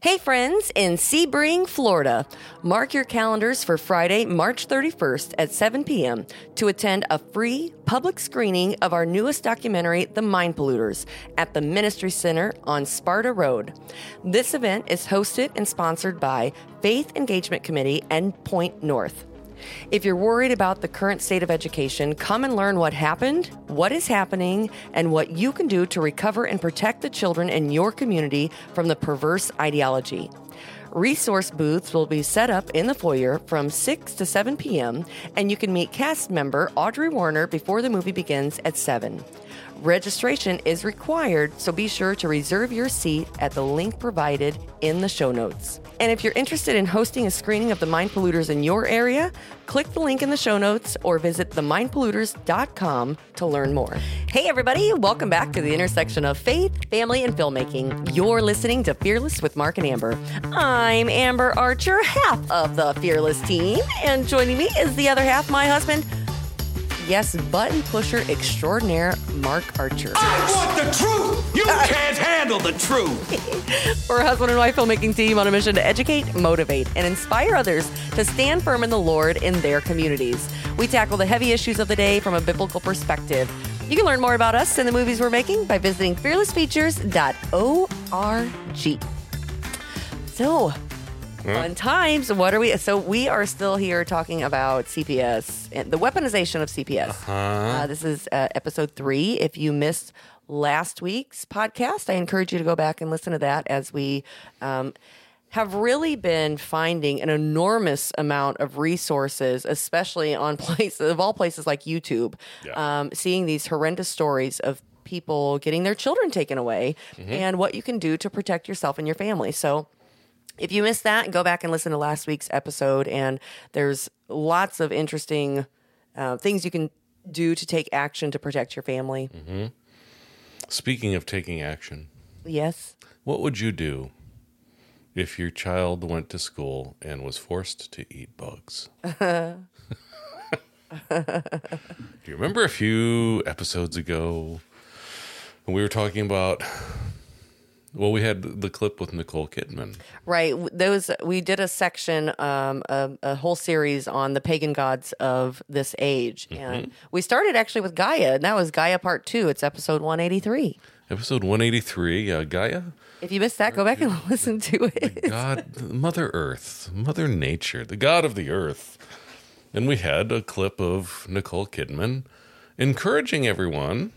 Hey, friends in Sebring, Florida. Mark your calendars for Friday, March 31st at 7 p.m. to attend a free public screening of our newest documentary, The Mind Polluters, at the Ministry Center on Sparta Road. This event is hosted and sponsored by Faith Engagement Committee and Point North. If you're worried about the current state of education, come and learn what happened, what is happening, and what you can do to recover and protect the children in your community from the perverse ideology. Resource booths will be set up in the foyer from 6 to 7 p.m., and you can meet cast member Audrey Warner before the movie begins at 7. Registration is required, so be sure to reserve your seat at the link provided in the show notes. And if you're interested in hosting a screening of the Mind Polluters in your area, click the link in the show notes or visit themindpolluters.com to learn more. Hey, everybody, welcome back to the intersection of faith, family, and filmmaking. You're listening to Fearless with Mark and Amber. I'm Amber Archer, half of the Fearless team, and joining me is the other half, my husband. Yes, button pusher extraordinaire, Mark Archer. I want the truth. You can't handle the truth. We're a husband and wife filmmaking team on a mission to educate, motivate, and inspire others to stand firm in the Lord in their communities. We tackle the heavy issues of the day from a biblical perspective. You can learn more about us and the movies we're making by visiting fearlessfeatures.org. So, fun times. What are we? So, we are still here talking about CPS and the weaponization of CPS. Uh, this is uh, episode three. If you missed last week's podcast, I encourage you to go back and listen to that as we. Um, have really been finding an enormous amount of resources, especially on places of all places like YouTube, Yeah. um, seeing these horrendous stories of people getting their children taken away and what you can do to protect yourself and your family. So, if you missed that, go back and listen to last week's episode. And there's lots of interesting uh, things you can do to take action to protect your family. Speaking of taking action, Yes. what would you do if your child went to school and was forced to eat bugs? do you remember a few episodes ago when we were talking about? Well, we had the clip with Nicole Kidman. Right. Those we did a section, um, a, a whole series on the pagan gods of this age, and we started actually with Gaia, and that was Gaia Part Two. It's episode one eighty three. Episode 183, uh, Gaia, If you missed that, go back and listen to it. God, Mother Earth, Mother Nature, the God of the Earth. And we had a clip of Nicole Kidman encouraging everyone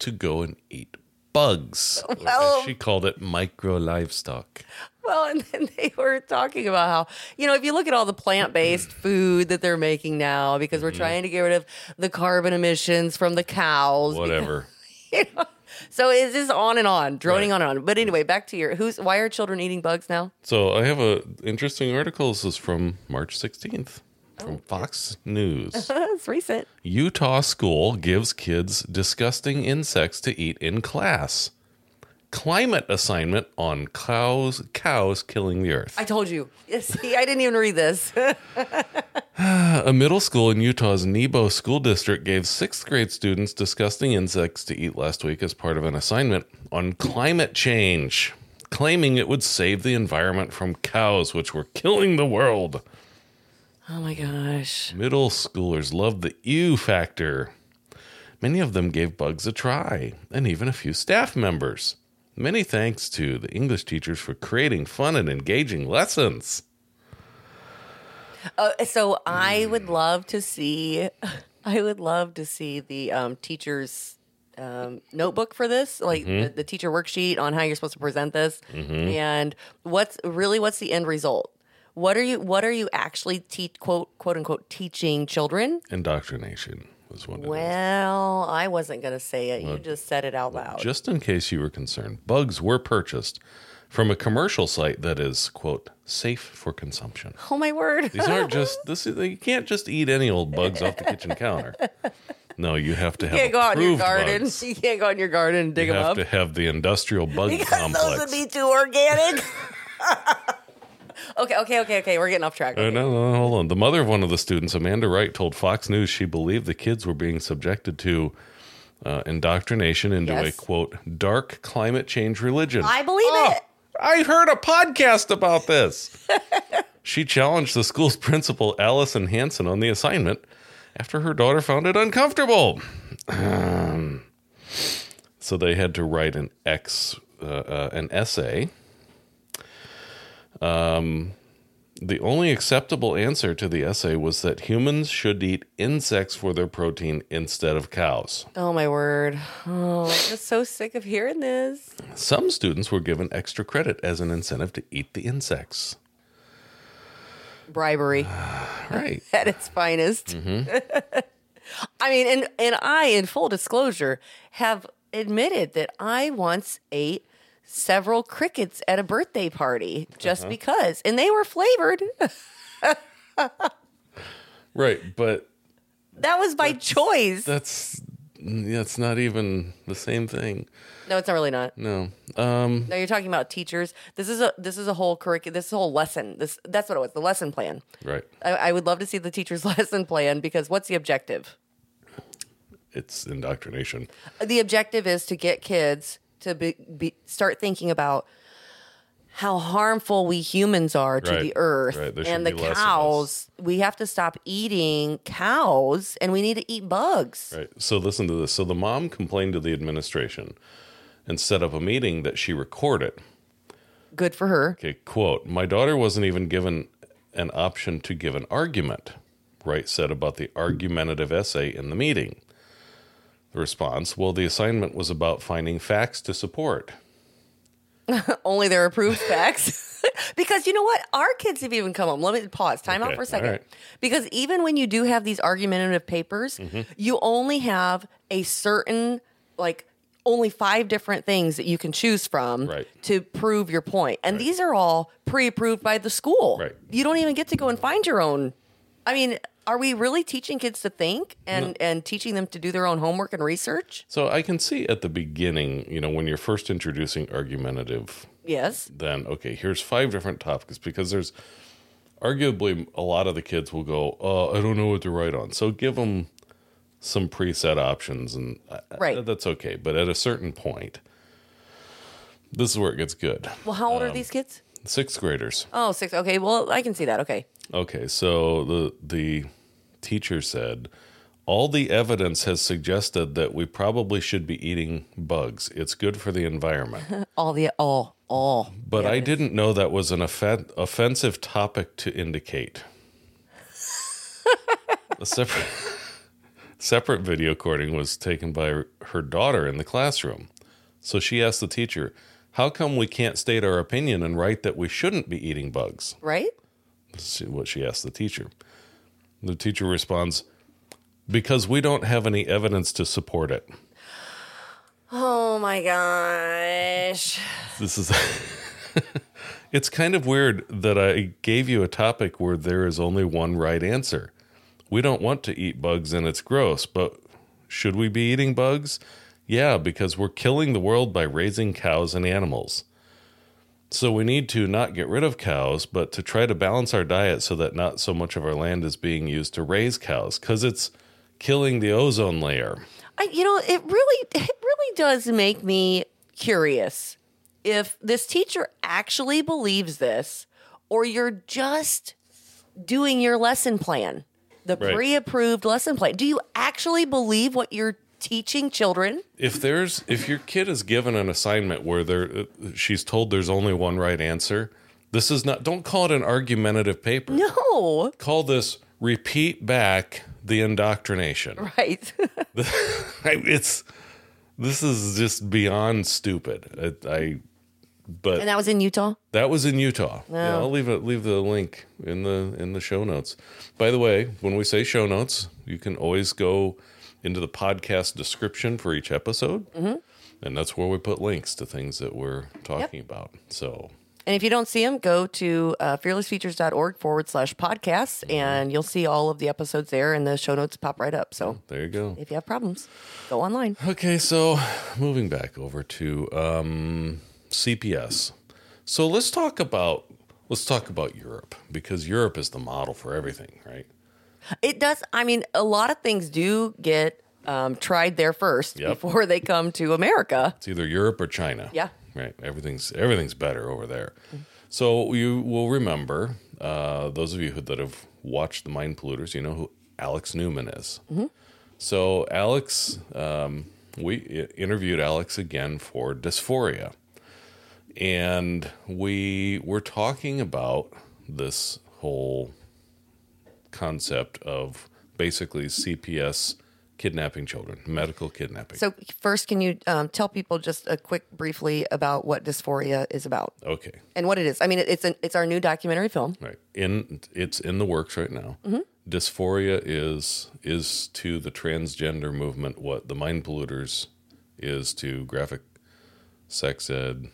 to go and eat bugs. Well- she called it, micro livestock. Well, and then they were talking about how, you know, if you look at all the plant based food that they're making now, because we're mm-hmm. trying to get rid of the carbon emissions from the cows. Whatever. you know? So it's just on and on, droning Right. on and on. But anyway, back to your who's why are children eating bugs now? so I have a interesting article. This is from March 16th from Fox News. That's recent. Utah school gives kids disgusting insects to eat in class. Climate assignment on cows cows killing the earth. I told you. See, I didn't even read this. A middle school in Utah's Nebo School District gave sixth grade students disgusting insects to eat last week as part of an assignment on climate change, claiming it would save the environment from cows, which were killing the world. Oh my gosh. Middle schoolers loved the ew factor. Many of them gave bugs a try, and even a few staff members. Many thanks to the English teachers for creating fun and engaging lessons. Uh, so I would love to see. I would love to see the um, teacher's um, notebook for this, like the, the teacher worksheet on how you're supposed to present this, and what's really what's the end result. What are you? What are you actually te- quote quote unquote teaching children? Indoctrination was one of them. Well, I wasn't going to say it. You just said it out loud. Just in case you were concerned, bugs were purchased from a commercial site that is, quote, safe for consumption. oh my word! These aren't just this is you can't just eat any old bugs off the kitchen counter. No, you have to have you can't go out in your garden. bugs. You can't go out in your garden and dig You them have to have the industrial bug because complex. those would be too organic. Okay, okay, okay, okay. We're getting off track. Uh, no, no, no, hold on. The mother of one of the students, Amanda Wright, told Fox News she believed the kids were being subjected to uh, indoctrination into a quote dark climate change religion. I believe Oh, it. I heard a podcast about this. she challenged the school's principal, Allison Hanson, on the assignment after her daughter found it uncomfortable. Um, so they had to write an X, uh, uh, an essay. Um, the only acceptable answer to the essay was that humans should eat insects for their protein instead of cows. Oh my word. Oh, I'm just so sick of hearing this. Some students were given extra credit as an incentive to eat the insects. Bribery Right. at its finest. I mean, and and I, in full disclosure, have admitted that I once ate several crickets at a birthday party just because, and they were flavored. right. But That was by choice. that's that's not even the same thing. No, it's not really not. No. Um No, you're talking about teachers. This is a this is a whole curriculum. This is a whole lesson. This that's what it was. The lesson plan. right. I, I would love to see the teacher's lesson plan because what's the objective? It's indoctrination. The objective is to get kids to be, be start thinking about how harmful we humans are to Right, the earth right. And the be less of us. cows. We have to stop eating cows and we need to eat bugs. Right. So listen to this. So the mom complained to the administration and set up a meeting that she recorded. Good for her. Okay, quote, my daughter wasn't even given an option to give an argument, Wright said about the argumentative essay in the meeting. The response, well, the assignment was about finding facts to support. Only their approved facts. because you know what? Our kids have even come home. Let me pause. Time out for a second. right. Because even when you do have these argumentative papers, Mm-hmm. you only have a certain, like, only five different things that you can choose from Right. to prove your point. And these are all pre approved by the school. Right. You don't even get to go and find your own. I mean, are we really teaching kids to think and, and teaching them to do their own homework and research? So I can see at the beginning, you know, when you're first introducing argumentative, Yes. then okay, here's five different topics because there's arguably a lot of the kids will go, "Oh, I don't know what to write on." So give them some preset options, and uh, Right. that's okay. But at a certain point, this is where it gets good. Well, how old Um, are these kids? Sixth graders. Oh, six. Okay. Well, I can see that. Okay. Okay, so the the teacher said all the evidence has suggested that we probably should be eating bugs. It's good for the environment. All the all all. But I didn't know that was an offen- offensive topic to indicate. A separate, separate video recording was taken by her daughter in the classroom. So she asked the teacher, How come we can't state our opinion and write that we shouldn't be eating bugs? right? Let's See what she asked the teacher. The teacher responds, Because we don't have any evidence to support it. Oh my gosh. This is. it's kind of weird that I gave you a topic where there is only one right answer. We don't want to eat bugs and it's gross, but should we be eating bugs? Yeah, because we're killing the world by raising cows and animals. So we need to not get rid of cows, but to try to balance our diet so that not so much of our land is being used to raise cows because it's killing the ozone layer. I, you know, it really, it really does make me curious if this teacher actually believes this, or you're just doing your lesson plan, the Right. pre-approved lesson plan. Do you actually believe what you're teaching children? if there's if your kid is given an assignment where there uh, she's told there's only one right answer this is not don't call it an argumentative paper No, call this repeat back the indoctrination right? it's this is just beyond stupid i, I but and that was in Utah. that was in Utah. Oh. Yeah, I'll leave it leave the link in the in the show notes. By the way, when we say show notes, you can always go into the podcast description for each episode. Mm-hmm. And that's where we put links to things that we're talking about. So And if you don't see them, go to uh, fearlessfeatures.org forward slash podcasts, and you'll see all of the episodes there, and the show notes pop right up. So there you go. if you have problems, go online. Okay, so moving back over to um, CPS. So let's talk about let's talk about Europe because Europe is the model for everything, right? It does. I mean, a lot of things do get um, tried there first Yep. before they come to America. It's either Europe or China. Yeah. right? Everything's everything's better over there. So you will remember uh, those of you who, that have watched the Mind Polluters, you know who Alex Newman is. So Alex, um, we interviewed Alex again for Dysphoria, and we were talking about this whole concept of basically CPS kidnapping children, medical kidnapping. So first, can you um, tell people just a quick, briefly about what dysphoria is about okay, and what it is? I mean, it's an, it's our new documentary film. right. In it's in the works right now. Dysphoria is is to the transgender movement what the mind polluters is to graphic sex ed,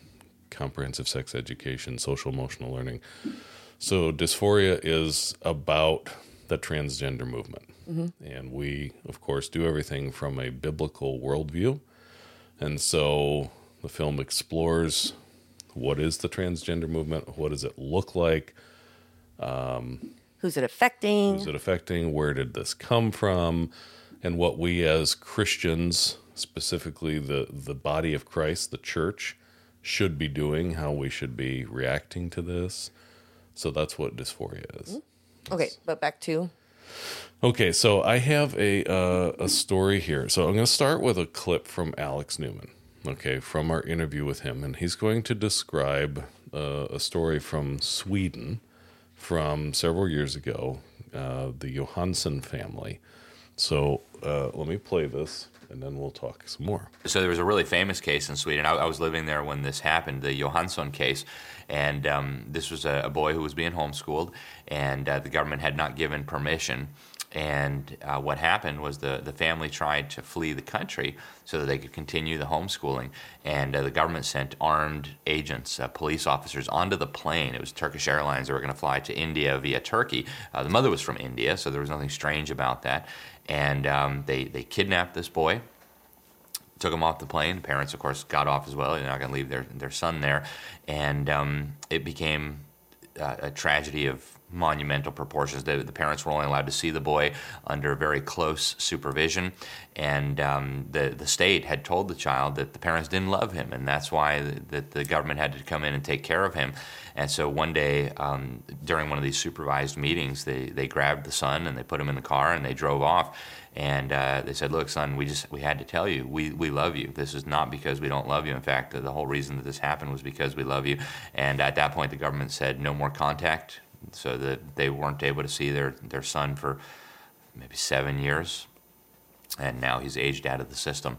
comprehensive sex education, social emotional learning. So dysphoria is about the transgender movement. Mm-hmm. And we, of course, do everything from a biblical worldview. And so the film explores what is the transgender movement, what does it look like, um, Who's it affecting? who's it affecting, where did this come from, and what we as Christians, specifically the, the body of Christ, the church, should be doing, how we should be reacting to this. So that's what dysphoria is. Mm-hmm. Okay, but back to Okay, so I have a uh, a story here. So I'm going to start with a clip from Alex Newman. Okay, from our interview with him, and he's going to describe uh, a story from Sweden from several years ago, uh, the Johansson family. So uh, let me play this, and then we'll talk some more. So there was a really famous case in Sweden. I, I was living there when this happened, the Johansson case, and um, this was a, a boy who was being homeschooled, and uh, the government had not given permission. And uh, what happened was the, the family tried to flee the country so that they could continue the homeschooling. And uh, the government sent armed agents, uh, police officers, onto the plane. It was Turkish Airlines that were going to fly to India via Turkey. Uh, the mother was from India, so there was nothing strange about that. And um, they, they kidnapped this boy took him off the plane. Parents, of course, got off as well. They're not going to leave their, their son there. And um, it became uh, a tragedy of monumental proportions. The, the parents were only allowed to see the boy under very close supervision. And um, the, the state had told the child that the parents didn't love him, and that's why the, that the government had to come in and take care of him. And so one day um, during one of these supervised meetings, they, they grabbed the son and they put him in the car and they drove off. And uh, they said, "Look, son, we just we had to tell you, we, we love you. This is not because we don't love you. In fact, the whole reason that this happened was because we love you." And at that point, the government said, "No more contact," so that they weren't able to see their their son for maybe seven years and now he's aged out of the system.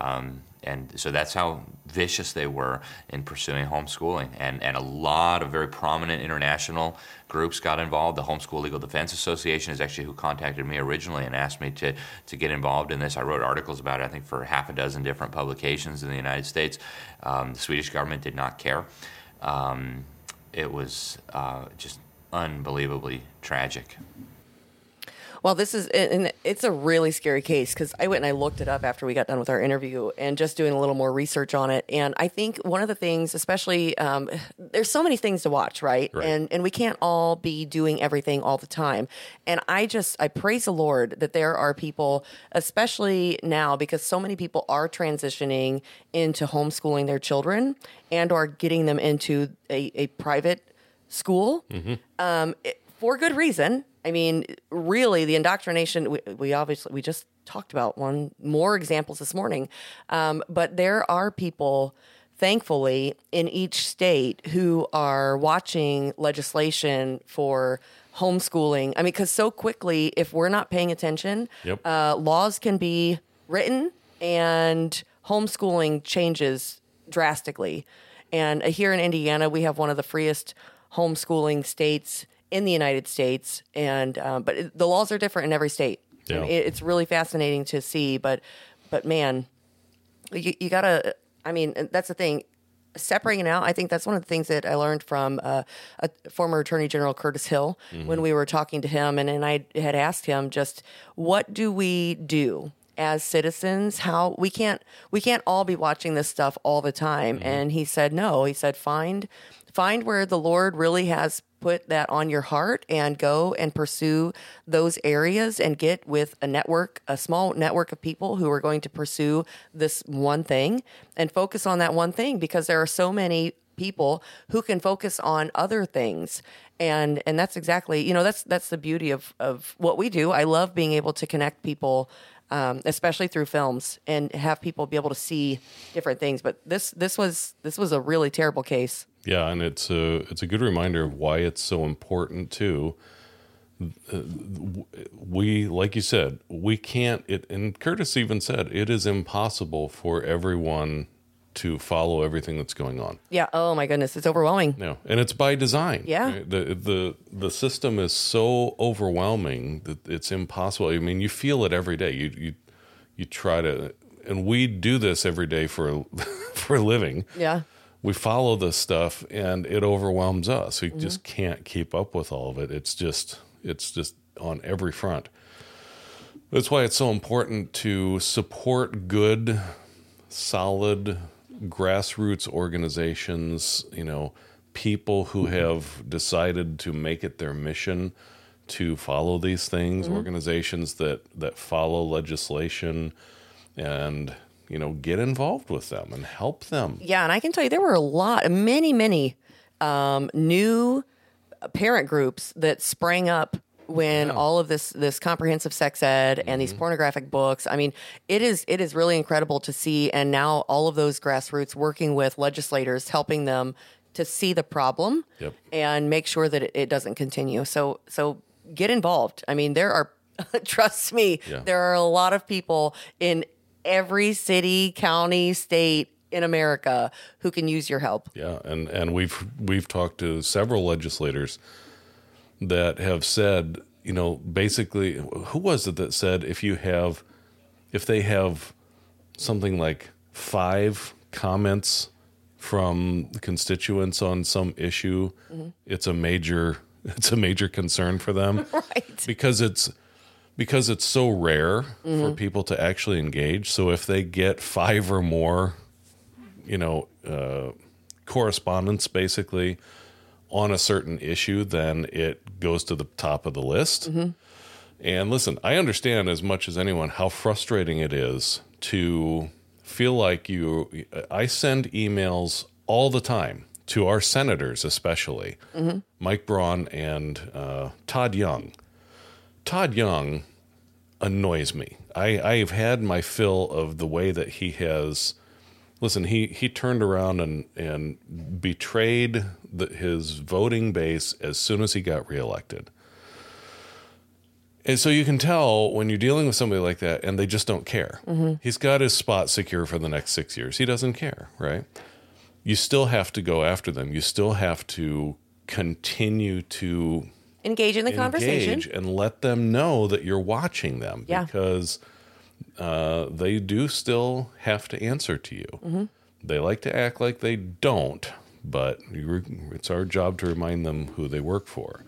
Um, and so that's how vicious they were in pursuing homeschooling. And, and a lot of very prominent international groups got involved. The Homeschool Legal Defense Association is actually who contacted me originally and asked me to, to get involved in this. I wrote articles about it, I think, for half a dozen different publications in the United States. Um, the Swedish government did not care. Um, it was uh, just unbelievably tragic. Well, this is, and it's a really scary case because I went and I looked it up after we got done with our interview and just doing a little more research on it. And I think one of the things, especially, um, there's so many things to watch, right? Right. And and we can't all be doing everything all the time. And I just I praise the Lord that there are people, especially now, because so many people are transitioning into homeschooling their children and are getting them into a, a private school um, it- for good reason. I mean, really, the indoctrination. We, we obviously we just talked about one more examples this morning, um, but there are people, thankfully, in each state who are watching legislation for homeschooling. I mean, because so quickly, if we're not paying attention, Yep. uh, laws can be written and homeschooling changes drastically. And uh, here in Indiana, we have one of the freest homeschooling states in the United States, and um, but it, the laws are different in every state. Yeah. It, it's really fascinating to see, but but man, you, you gotta. I mean, that's the thing. Separating it out, I think that's one of the things that I learned from uh, a former Attorney General Curtis Hill when we were talking to him, and, and I had asked him just what do we do as citizens? How we can't we can't all be watching this stuff all the time, and he said no. He said find find where the Lord really has put that on your heart and go and pursue those areas and get with a network, a small network of people who are going to pursue this one thing and focus on that one thing because there are so many people who can focus on other things. And and that's exactly you know that's that's the beauty of of what we do. I love being able to connect people um, especially through films and have people be able to see different things. But this this was this was a really terrible case Yeah, and it's a it's a good reminder of why it's so important too. Uh, We, like you said, we can't. It and Curtis even said it is impossible for everyone to follow everything that's going on. yeah oh my goodness it's overwhelming No, and it's by design. Yeah. right? the the the system is so overwhelming that it's impossible. I mean, you feel it every day. You you you try to, and we do this every day for for a living yeah we follow this stuff and it overwhelms us. We just Mm-hmm. can't keep up with all of it. It's just it's just on every front. That's why it's so important to support good, solid grassroots organizations, you know, people who Mm-hmm. have decided to make it their mission to follow these things, Mm-hmm. organizations that that follow legislation and you know, get involved with them and help them. Yeah, and I can tell you there were a lot, many, many um, new parent groups that sprang up when all of this this comprehensive sex ed and Mm-hmm. these pornographic books. I mean, it is it is really incredible to see, and now all of those grassroots working with legislators, helping them to see the problem Yep. and make sure that it, it doesn't continue. So so get involved. I mean, there are trust me, Yeah. there are a lot of people in every city, county, state in America who can use your help. Yeah, and and we've we've talked to several legislators that have said, you know, basically, who was it that said if you have, if they have something like five comments from constituents on some issue, mm-hmm. it's a major it's a major concern for them, Right. Because it's because it's so rare for people to actually engage. So if they get five or more you know, uh, correspondence basically on a certain issue, then it goes to the top of the list. And listen, I understand as much as anyone how frustrating it is to feel like you. I send emails all the time to our senators, especially Mike Braun and uh, Todd Young. Todd Young annoys me. I, I've had my fill of the way that he has. Listen, he, he turned around and, and betrayed the, his voting base as soon as he got reelected. And so you can tell when you're dealing with somebody like that and they just don't care. Mm-hmm. He's got his spot secure for the next six years. He doesn't care, right? You still have to go after them. You still have to continue to Engage in the conversation. and let them know that you're watching them Yeah. because uh, they do still have to answer to you. Mm-hmm. They like to act like they don't, but you re- it's our job to remind them who they work for.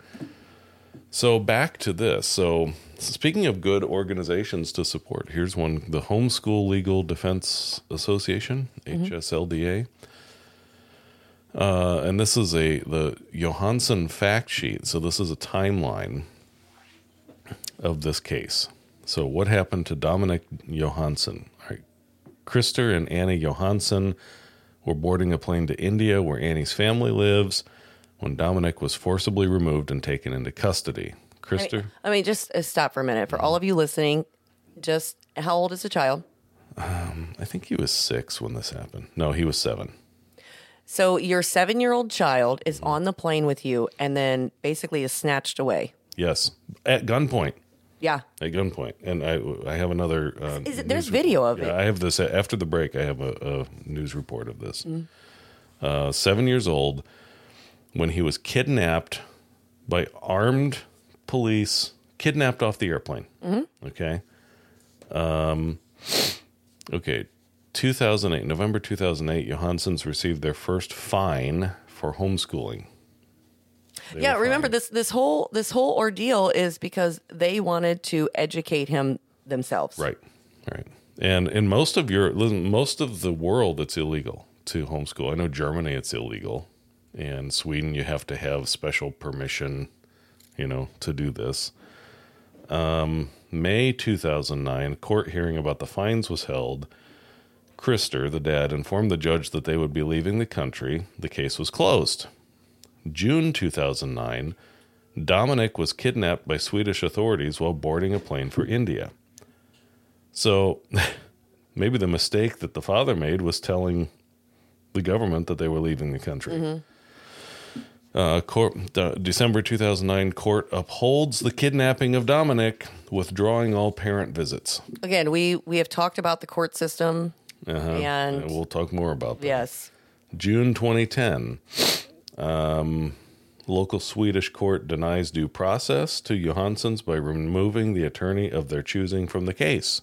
So back to this. So speaking of good organizations to support, here's one: the Homeschool Legal Defense Association (HSLDA). Uh, and this is a the Johansson fact sheet. So this is a timeline of this case. So what happened to Dominic Johansson? Right. Krister and Annie Johansson were boarding a plane to India where Annie's family lives when Dominic was forcibly removed and taken into custody. Krister, I mean, just uh, stop for a minute. For all of you listening, just how old is the child? Um, I think he was six when this happened. No, he was seven. So your seven year old child is on the plane with you and then basically is snatched away. Yes, at gunpoint. Yeah. At gunpoint, and I I have another. Uh, Is it- there's video report. of it. Yeah, I have this after the break. I have a, a news report of this. Mm. Uh, seven years old, when he was kidnapped by armed police, kidnapped off the airplane. Mm-hmm. Okay. Um. Okay. 2008, November 2008, Johanssons received their first fine for homeschooling. They yeah, remember this this whole this whole ordeal is because they wanted to educate him themselves. Right, right. And in most of your most of the world, it's illegal to homeschool. I know Germany, it's illegal, And Sweden, you have to have special permission, you know, to do this. Um, May 2009, court hearing about the fines was held. Krister, the dad, informed the judge that they would be leaving the country. The case was closed. June 2009, Dominic was kidnapped by Swedish authorities while boarding a plane for India. So maybe the mistake that the father made was telling the government that they were leaving the country. Uh, court, December 2009 court upholds the kidnapping of Dominic, withdrawing all parent visits. Again, we we have talked about the court system. Uh-huh. And- we'll talk more about that. Yes. June 2010, um, local Swedish court denies due process to Johanssons by removing the attorney of their choosing from the case.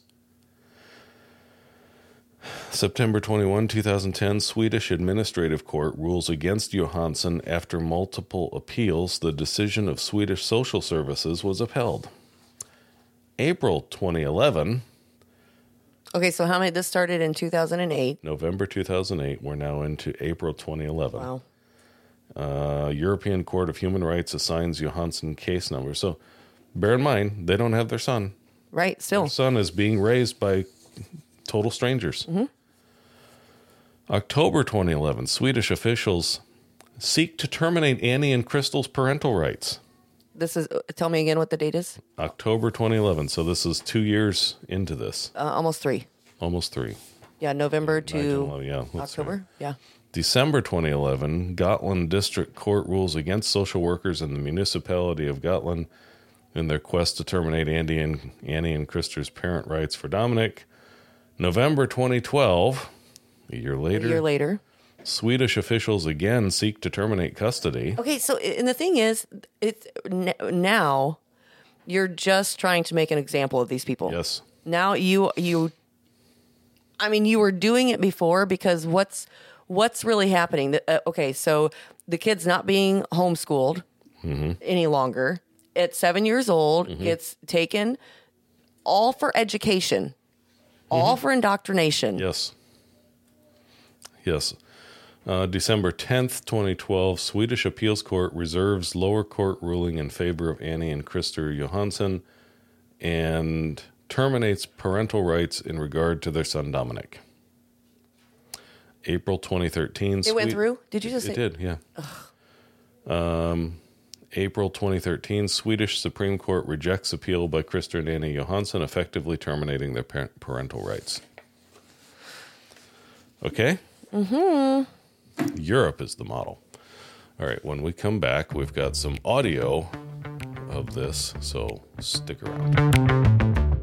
September 21, 2010, Swedish Administrative Court rules against Johansson after multiple appeals. The decision of Swedish Social Services was upheld. April 2011, Okay, so how many? This started in 2008. November 2008, we're now into April 2011. Wow. uh, European Court of Human Rights assigns Johansson case number. So bear in mind, they don't have their son. Right. Still. Their son is being raised by total strangers. October 2011, Swedish officials seek to terminate Annie and Krister's parental rights. This is. Tell me again what the date is. October 2011. So this is two years into this, Uh, almost three. almost three. Yeah, November to yeah, see. October. Yeah. December 2011, Gotland District Court rules against social workers in the municipality of Gotland in their quest to terminate Andy and Annie and Krister's parent rights for Dominic. November 2012, a year later. A year later. Swedish officials again seek to terminate custody. Okay, so and the thing is, it's now you're just trying to make an example of these people. Yes. Now you you I mean you were doing it before because what's what's really happening? The- uh, okay, so the kid's not being homeschooled mm-hmm. any longer. At 7 years old, mm-hmm. it's taken all for education. All mm-hmm. for indoctrination. Yes. Yes. Uh, December 10th, 2012, Swedish Appeals Court reserves lower court ruling in favor of Annie and Krister Johansson and terminates parental rights in regard to their son Dominic. April 2013. It went through? Did you just say It say- did, yeah. Um, April 2013, Swedish Supreme Court rejects appeal by Krister and Annie Johansson, effectively terminating their par- parental rights. Okay? Mm-hmm. Europe is the model. All right, when we come back, we've got some audio of this, so stick around.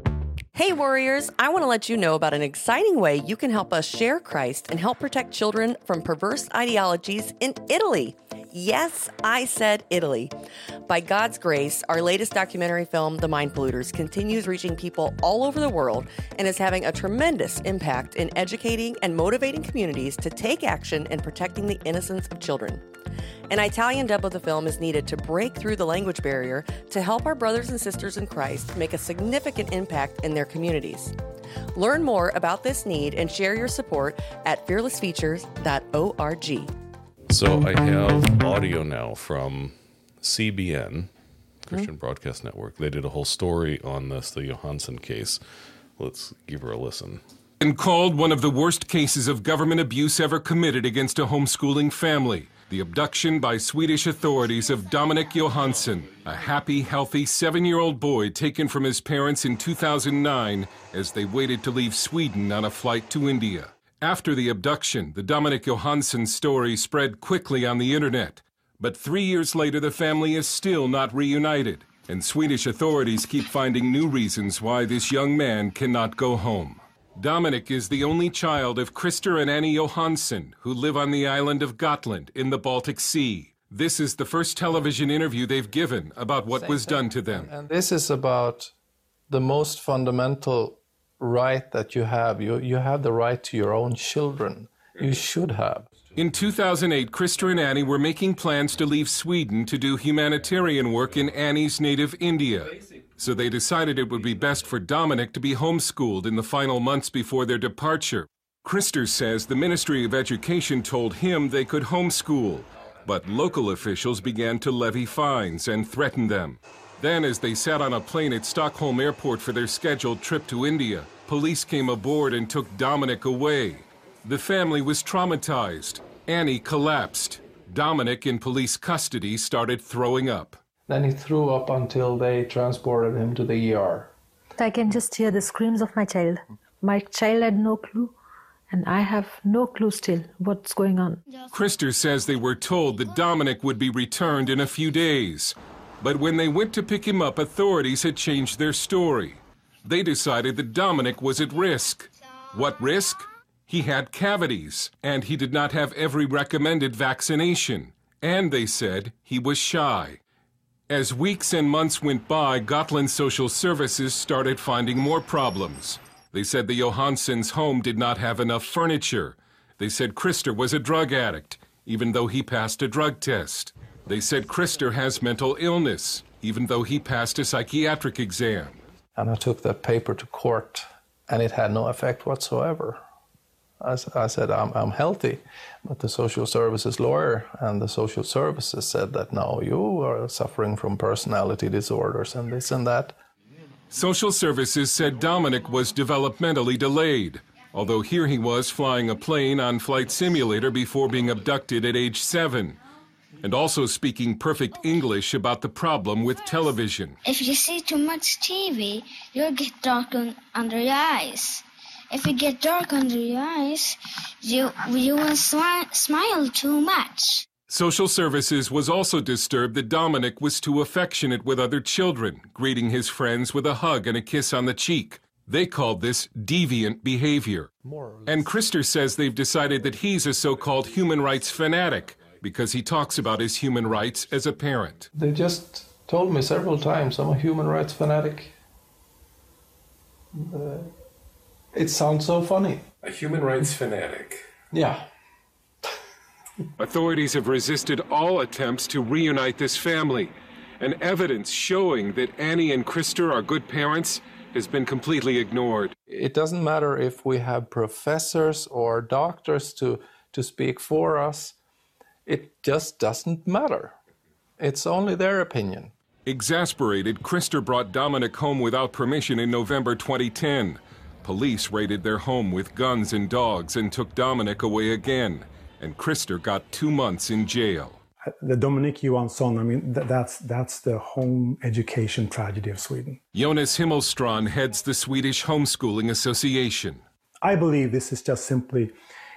Hey, Warriors, I want to let you know about an exciting way you can help us share Christ and help protect children from perverse ideologies in Italy. Yes, I said Italy. By God's grace, our latest documentary film, The Mind Polluters, continues reaching people all over the world and is having a tremendous impact in educating and motivating communities to take action in protecting the innocence of children. An Italian dub of the film is needed to break through the language barrier to help our brothers and sisters in Christ make a significant impact in their communities. Learn more about this need and share your support at fearlessfeatures.org. So I have audio now from CBN, Christian Broadcast Network. They did a whole story on this, the Johansson case. Let's give her a listen. and called one of the worst cases of government abuse ever committed against a homeschooling family. The abduction by Swedish authorities of Dominic Johansson, a happy, healthy seven year old boy taken from his parents in 2009 as they waited to leave Sweden on a flight to India. After the abduction, the Dominic Johansson story spread quickly on the internet. But three years later, the family is still not reunited, and Swedish authorities keep finding new reasons why this young man cannot go home. Dominic is the only child of Krister and Annie Johansson, who live on the island of Gotland in the Baltic Sea. This is the first television interview they've given about what was done to them. And this is about the most fundamental right that you have. You, you have the right to your own children. You should have. In 2008, Krister and Annie were making plans to leave Sweden to do humanitarian work in Annie's native India. So they decided it would be best for Dominic to be homeschooled in the final months before their departure. Krister says the Ministry of Education told him they could homeschool. But local officials began to levy fines and threaten them. Then, as they sat on a plane at Stockholm Airport for their scheduled trip to India, police came aboard and took Dominic away. The family was traumatized. Annie collapsed. Dominic, in police custody, started throwing up. Then he threw up until they transported him to the ER. I can just hear the screams of my child. My child had no clue, and I have no clue still what's going on. Krister says they were told that Dominic would be returned in a few days. But when they went to pick him up, authorities had changed their story. They decided that Dominic was at risk. What risk? He had cavities, and he did not have every recommended vaccination. And they said he was shy. As weeks and months went by, Gotland Social Services started finding more problems. They said the Johanssons' home did not have enough furniture. They said Krister was a drug addict, even though he passed a drug test. They said Krister has mental illness, even though he passed a psychiatric exam. And I took that paper to court, and it had no effect whatsoever. I, I said, I'm, I'm healthy. But the social services lawyer and the social services said that no, you are suffering from personality disorders and this and that. Social services said Dominic was developmentally delayed, although here he was flying a plane on Flight Simulator before being abducted at age seven, and also speaking perfect English about the problem with television. If you see too much TV, you'll get dark under your eyes. If you get dark under your eyes, you, you will smi- smile too much. Social Services was also disturbed that Dominic was too affectionate with other children, greeting his friends with a hug and a kiss on the cheek. They called this deviant behavior. And Krister says they've decided that he's a so called human rights fanatic because he talks about his human rights as a parent. They just told me several times I'm a human rights fanatic. Uh, it sounds so funny. A human rights fanatic. Yeah. Authorities have resisted all attempts to reunite this family, and evidence showing that Annie and Krister are good parents has been completely ignored. It doesn't matter if we have professors or doctors to, to speak for us, it just doesn't matter. It's only their opinion. Exasperated, Krister brought Dominic home without permission in November 2010. Police raided their home with guns and dogs and took Dominic away again, and Krister got two months in jail. Uh, the Dominic Johansson, I mean, th- that's, that's the home education tragedy of Sweden. Jonas Himmelstrand heads the Swedish Homeschooling Association. I believe this is just simply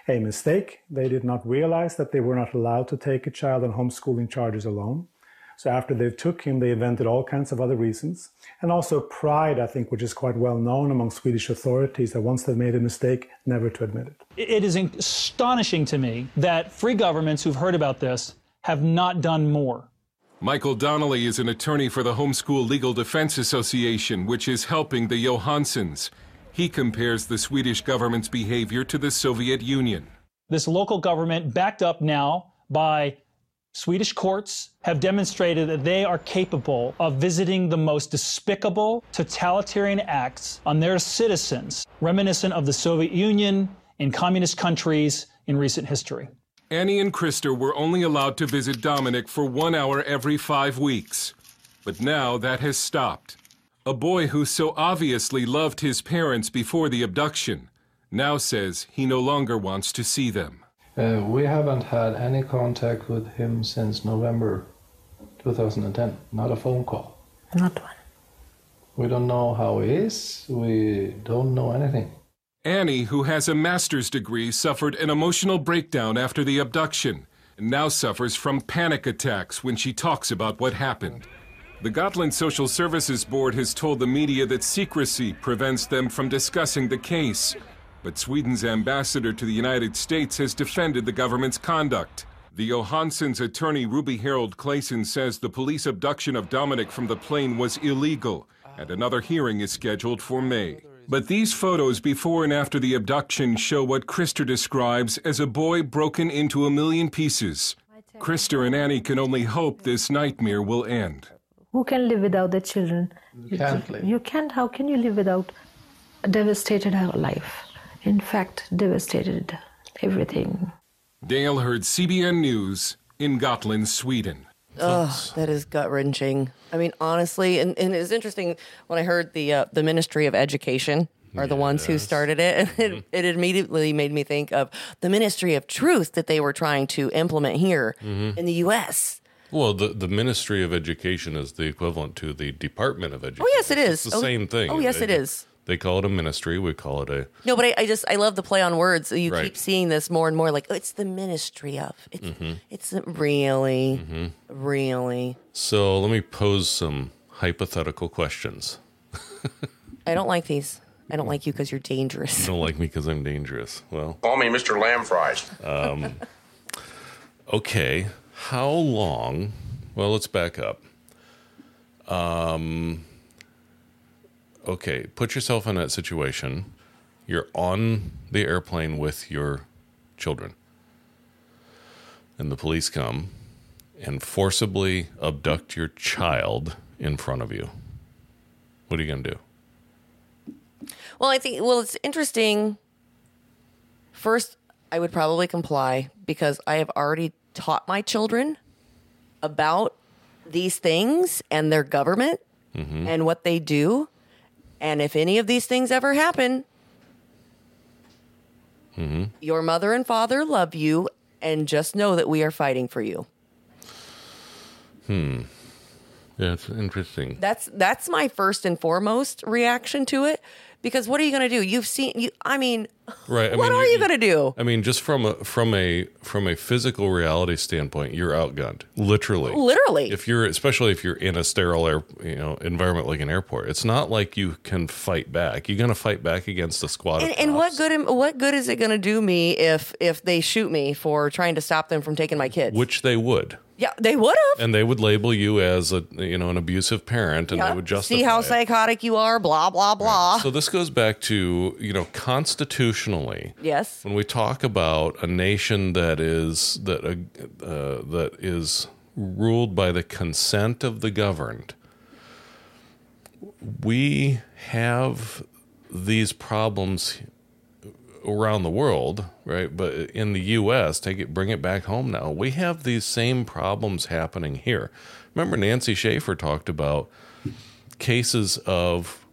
a mistake. They did not realize that they were not allowed to take a child on homeschooling charges alone. So after they took him, they invented all kinds of other reasons. And also pride, I think, which is quite well known among Swedish authorities, that once they've made a mistake, never to admit it. It is astonishing to me that free governments who've heard about this have not done more. Michael Donnelly is an attorney for the Homeschool Legal Defense Association, which is helping the Johanssons. He compares the Swedish government's behavior to the Soviet Union. This local government, backed up now by Swedish courts have demonstrated that they are capable of visiting the most despicable totalitarian acts on their citizens, reminiscent of the Soviet Union and communist countries in recent history. Annie and Krister were only allowed to visit Dominic for one hour every five weeks. But now that has stopped. A boy who so obviously loved his parents before the abduction now says he no longer wants to see them. Uh, we haven't had any contact with him since November 2010, not a phone call. Not one. We don't know how he is, we don't know anything. Annie, who has a master's degree, suffered an emotional breakdown after the abduction and now suffers from panic attacks when she talks about what happened. The Gotland Social Services Board has told the media that secrecy prevents them from discussing the case. But Sweden's ambassador to the United States has defended the government's conduct. The Johanssons' attorney Ruby Harrold Claesson says the police abduction of Dominic from the plane was illegal, and another hearing is scheduled for May. But these photos before and after the abduction show what Krister describes as a boy broken into a million pieces. Krister and Annie can only hope this nightmare will end. Who can live without their children? You can't live. You can't. How can you live without a devastated life? In fact, devastated everything. Dale Hurd CBN News, in Gotland, Sweden. Oh, that is gut wrenching. I mean, honestly, and, and was interesting when I heard the uh, the Ministry of Education are the ones who started it, and it, it immediately made me think of the Ministry of Truth that they were trying to implement here Mhm. in the U.S. Well, the, the Ministry of Education is the equivalent to the Department of Education. Oh yes, it is. It's the oh, same thing. Oh yes, They- it is. They call it a ministry. We call it a. No, but I, I just I love the play on words. You Right. keep seeing this more and more. Like oh, it's the Ministry of. It's Mhm. it's really Mhm. really. So let me pose some hypothetical questions. I don't like these. I don't like you because you're You dangerous. don't like me because I'm dangerous. Well, Call me Mr. Lamb Fries. Um, okay. How long? Well, let's back up. Um, okay. Put yourself in that situation. You're on the airplane with your children, and the police come and forcibly abduct your child in front of you. What are you going to do? Well, I think well, it's interesting. First, I would probably comply because I have already taught my children about these things and their government Mm-hmm. and what they do. And if any of these things ever happen, Mm-hmm. your mother and father love you and just know that we are fighting for you. Hmm. That's interesting. That's that's my first and foremost reaction to it because what are you going to do? You've seen you I mean, Right. I what mean, are you going to do? I mean, just from a from a from a physical reality standpoint, you're outgunned, literally. Literally. If you're, especially if you're in a sterile air, you know, environment like an airport, it's not like you can fight back. You're going to fight back against a squad. And, and what good am, what good is it going to do me if if they shoot me for trying to stop them from taking my kids? which they would, yeah, they would have. and they would label you as a you know an abusive parent, and they would justify. See how it. psychotic you are. Blah blah blah. So this goes back to you know constitutionally. yes. when we talk about a nation that is that uh, uh, that is ruled by the consent of the governed, we have these problems around the world, right? But in the U.S., take it, bring it back home now. We have these same problems happening here. Remember, Nancy Schaefer talked about cases of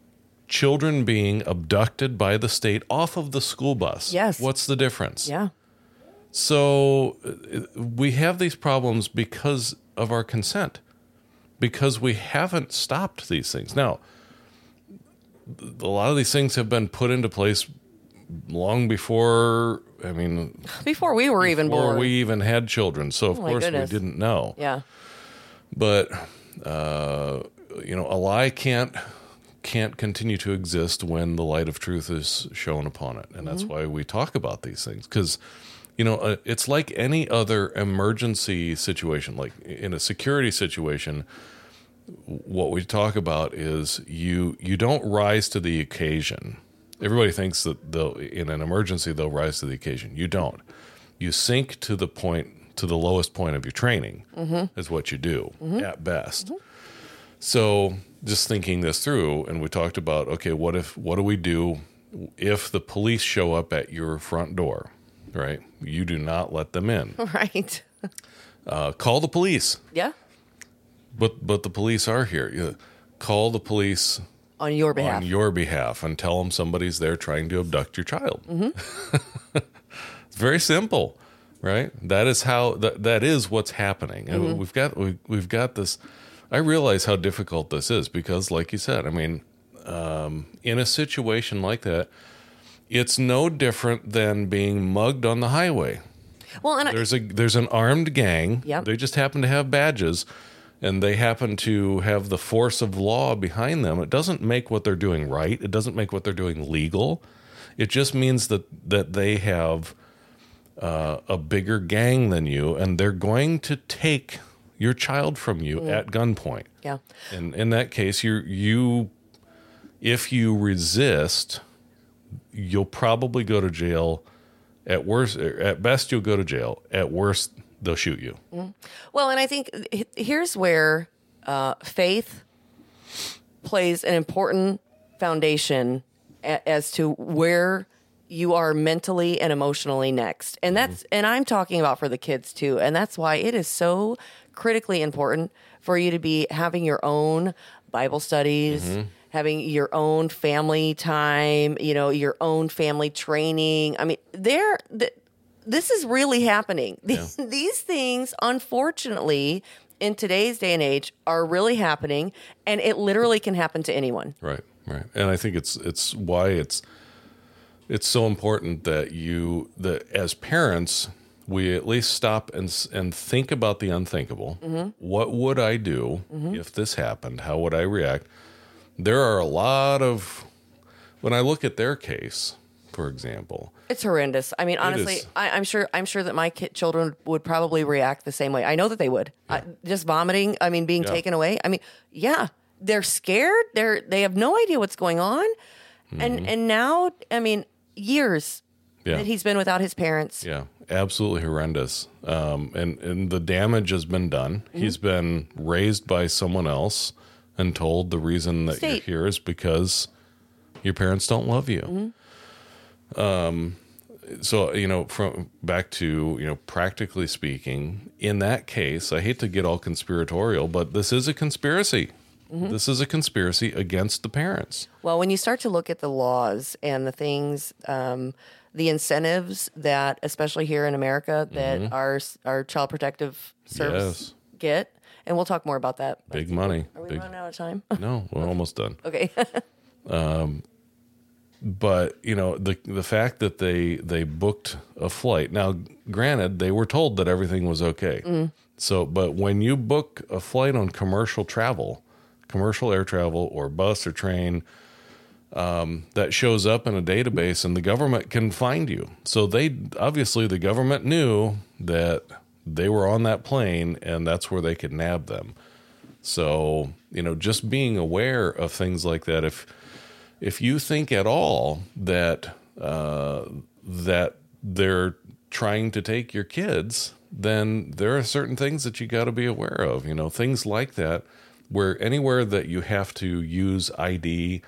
children being abducted by the state off of the school bus. Yes. What's the difference? Yeah. So uh, we have these problems because of our consent, because we haven't stopped these things. Now, a lot of these things have been put into place long before. I mean, Before we were even before born. we even had children. So of Oh course goodness. we didn't know. yeah. But uh, you know, a lie can't can't continue to exist when the light of truth is shown upon it, and that's Mhm. why we talk about these things because. You know, uh, it's like any other emergency situation, like in a security situation. What we talk about is you you don't rise to the occasion. Everybody thinks that they'll in an emergency they'll rise to the occasion. You don't. You sink to the point to the lowest point of your training Mhm. is what you do Mhm. at best. So just thinking this through, and we talked about okay, what if what do we do if the police show up at your front door? Right, you do not let them in. Right. Uh, call the police, Yeah. but but the police are here. You call the police On your behalf. on your behalf and tell them somebody's there trying to abduct your child. hmm It's very simple, right? That is how that that is what's happening. Mhm. we've got we, we've got this. I realize how difficult this is because, like you said, I mean, um, in a situation like that, it's no different than being mugged on the highway. Well, and I, There's a there's an armed gang. Yep. They just happen to have badges and they happen to have the force of law behind them. It doesn't make what they're doing right. It doesn't make what they're doing legal. It just means that that they have uh, a bigger gang than you and they're going to take your child from you Mm. at gunpoint. Yeah. And in that case, you you if you resist, you'll probably go to jail. At worst, at best, you'll go to jail. At worst, they'll shoot you. Mm. Well, and I think here's where uh, faith plays an important foundation a- as to where you are mentally and emotionally next. And that's and I'm talking about for the kids too. And that's why it is so critically important for you to be having your own Bible studies, having your own family time, you know, your own family training. I mean, there th- this is really happening. These, these things unfortunately in today's day and age are really happening and it literally can happen to anyone. Right, right. And I think it's it's why it's it's so important that you that as parents we at least stop and and think about the unthinkable. Mm-hmm. What would I do mm-hmm. if this happened? How would I react? There are a lot of when I look at their case, for example. It's horrendous. I mean, honestly. I, I'm sure. I'm sure that my kid, children would probably react the same way. I know that they would. I, just vomiting. I mean, being Yeah. taken away. I mean, yeah, they're scared. They're they have no idea what's going on, and and now, I mean, years Mm-hmm. Yeah. that he's been without his parents. Yeah, absolutely horrendous. Um, and and the damage has been done. He's been raised by someone else and told the reason that State. you're here is because your parents don't love you. Um, so you know, from back to you know, practically speaking, in that case, I hate to get all conspiratorial, but this is a conspiracy. This is a conspiracy against the parents. Well, when you start to look at the laws and the things, um, the incentives that, especially here in America, that our our child protective service Yes. get, and we'll talk more about that. Big money. Are we Big. running out of time? No, we're almost done. okay. But you know the the fact that they they booked a flight. Now granted they were told that everything was okay. So but when you book a flight on commercial travel commercial air travel or bus or train um, that shows up in a database and the government can find you. So they obviously the government knew that they were on that plane and that's where they could nab them. So you know just being aware of things like that if if you think at all that uh, that they're trying to take your kids, then there are certain things that you got to be aware of. You know, things like that, where anywhere that you have to use ID,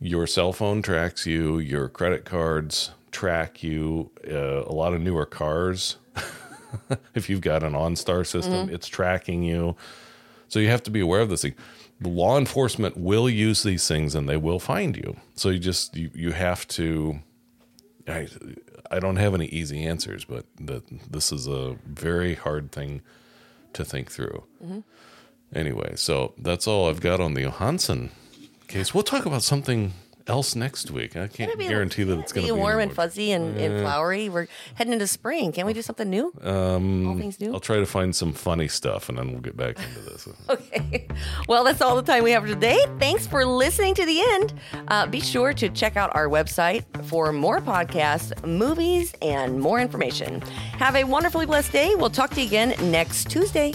your cell phone tracks you, your credit cards track you. Uh, a lot of newer cars, if you've got an OnStar system, it's tracking you. So you have to be aware of this thing. The law enforcement will use these things and they will find you. So you just you, you have to I I don't have any easy answers, but that this is a very hard thing to think through. Mm-hmm. Anyway, so that's all I've got on the Johansson case. We'll talk about something else next week. I can't be- guarantee that it's going to be warm and fuzzy and, and flowery. We're heading into spring. Can we do something new? Um, All things new. I'll try to find some funny stuff and then we'll get back into this. Okay. Well, that's all the time we have today. Thanks for listening to the end. Uh, be sure to check out our website for more podcasts, movies, and more information. Have a wonderfully blessed day. We'll talk to you again next Tuesday.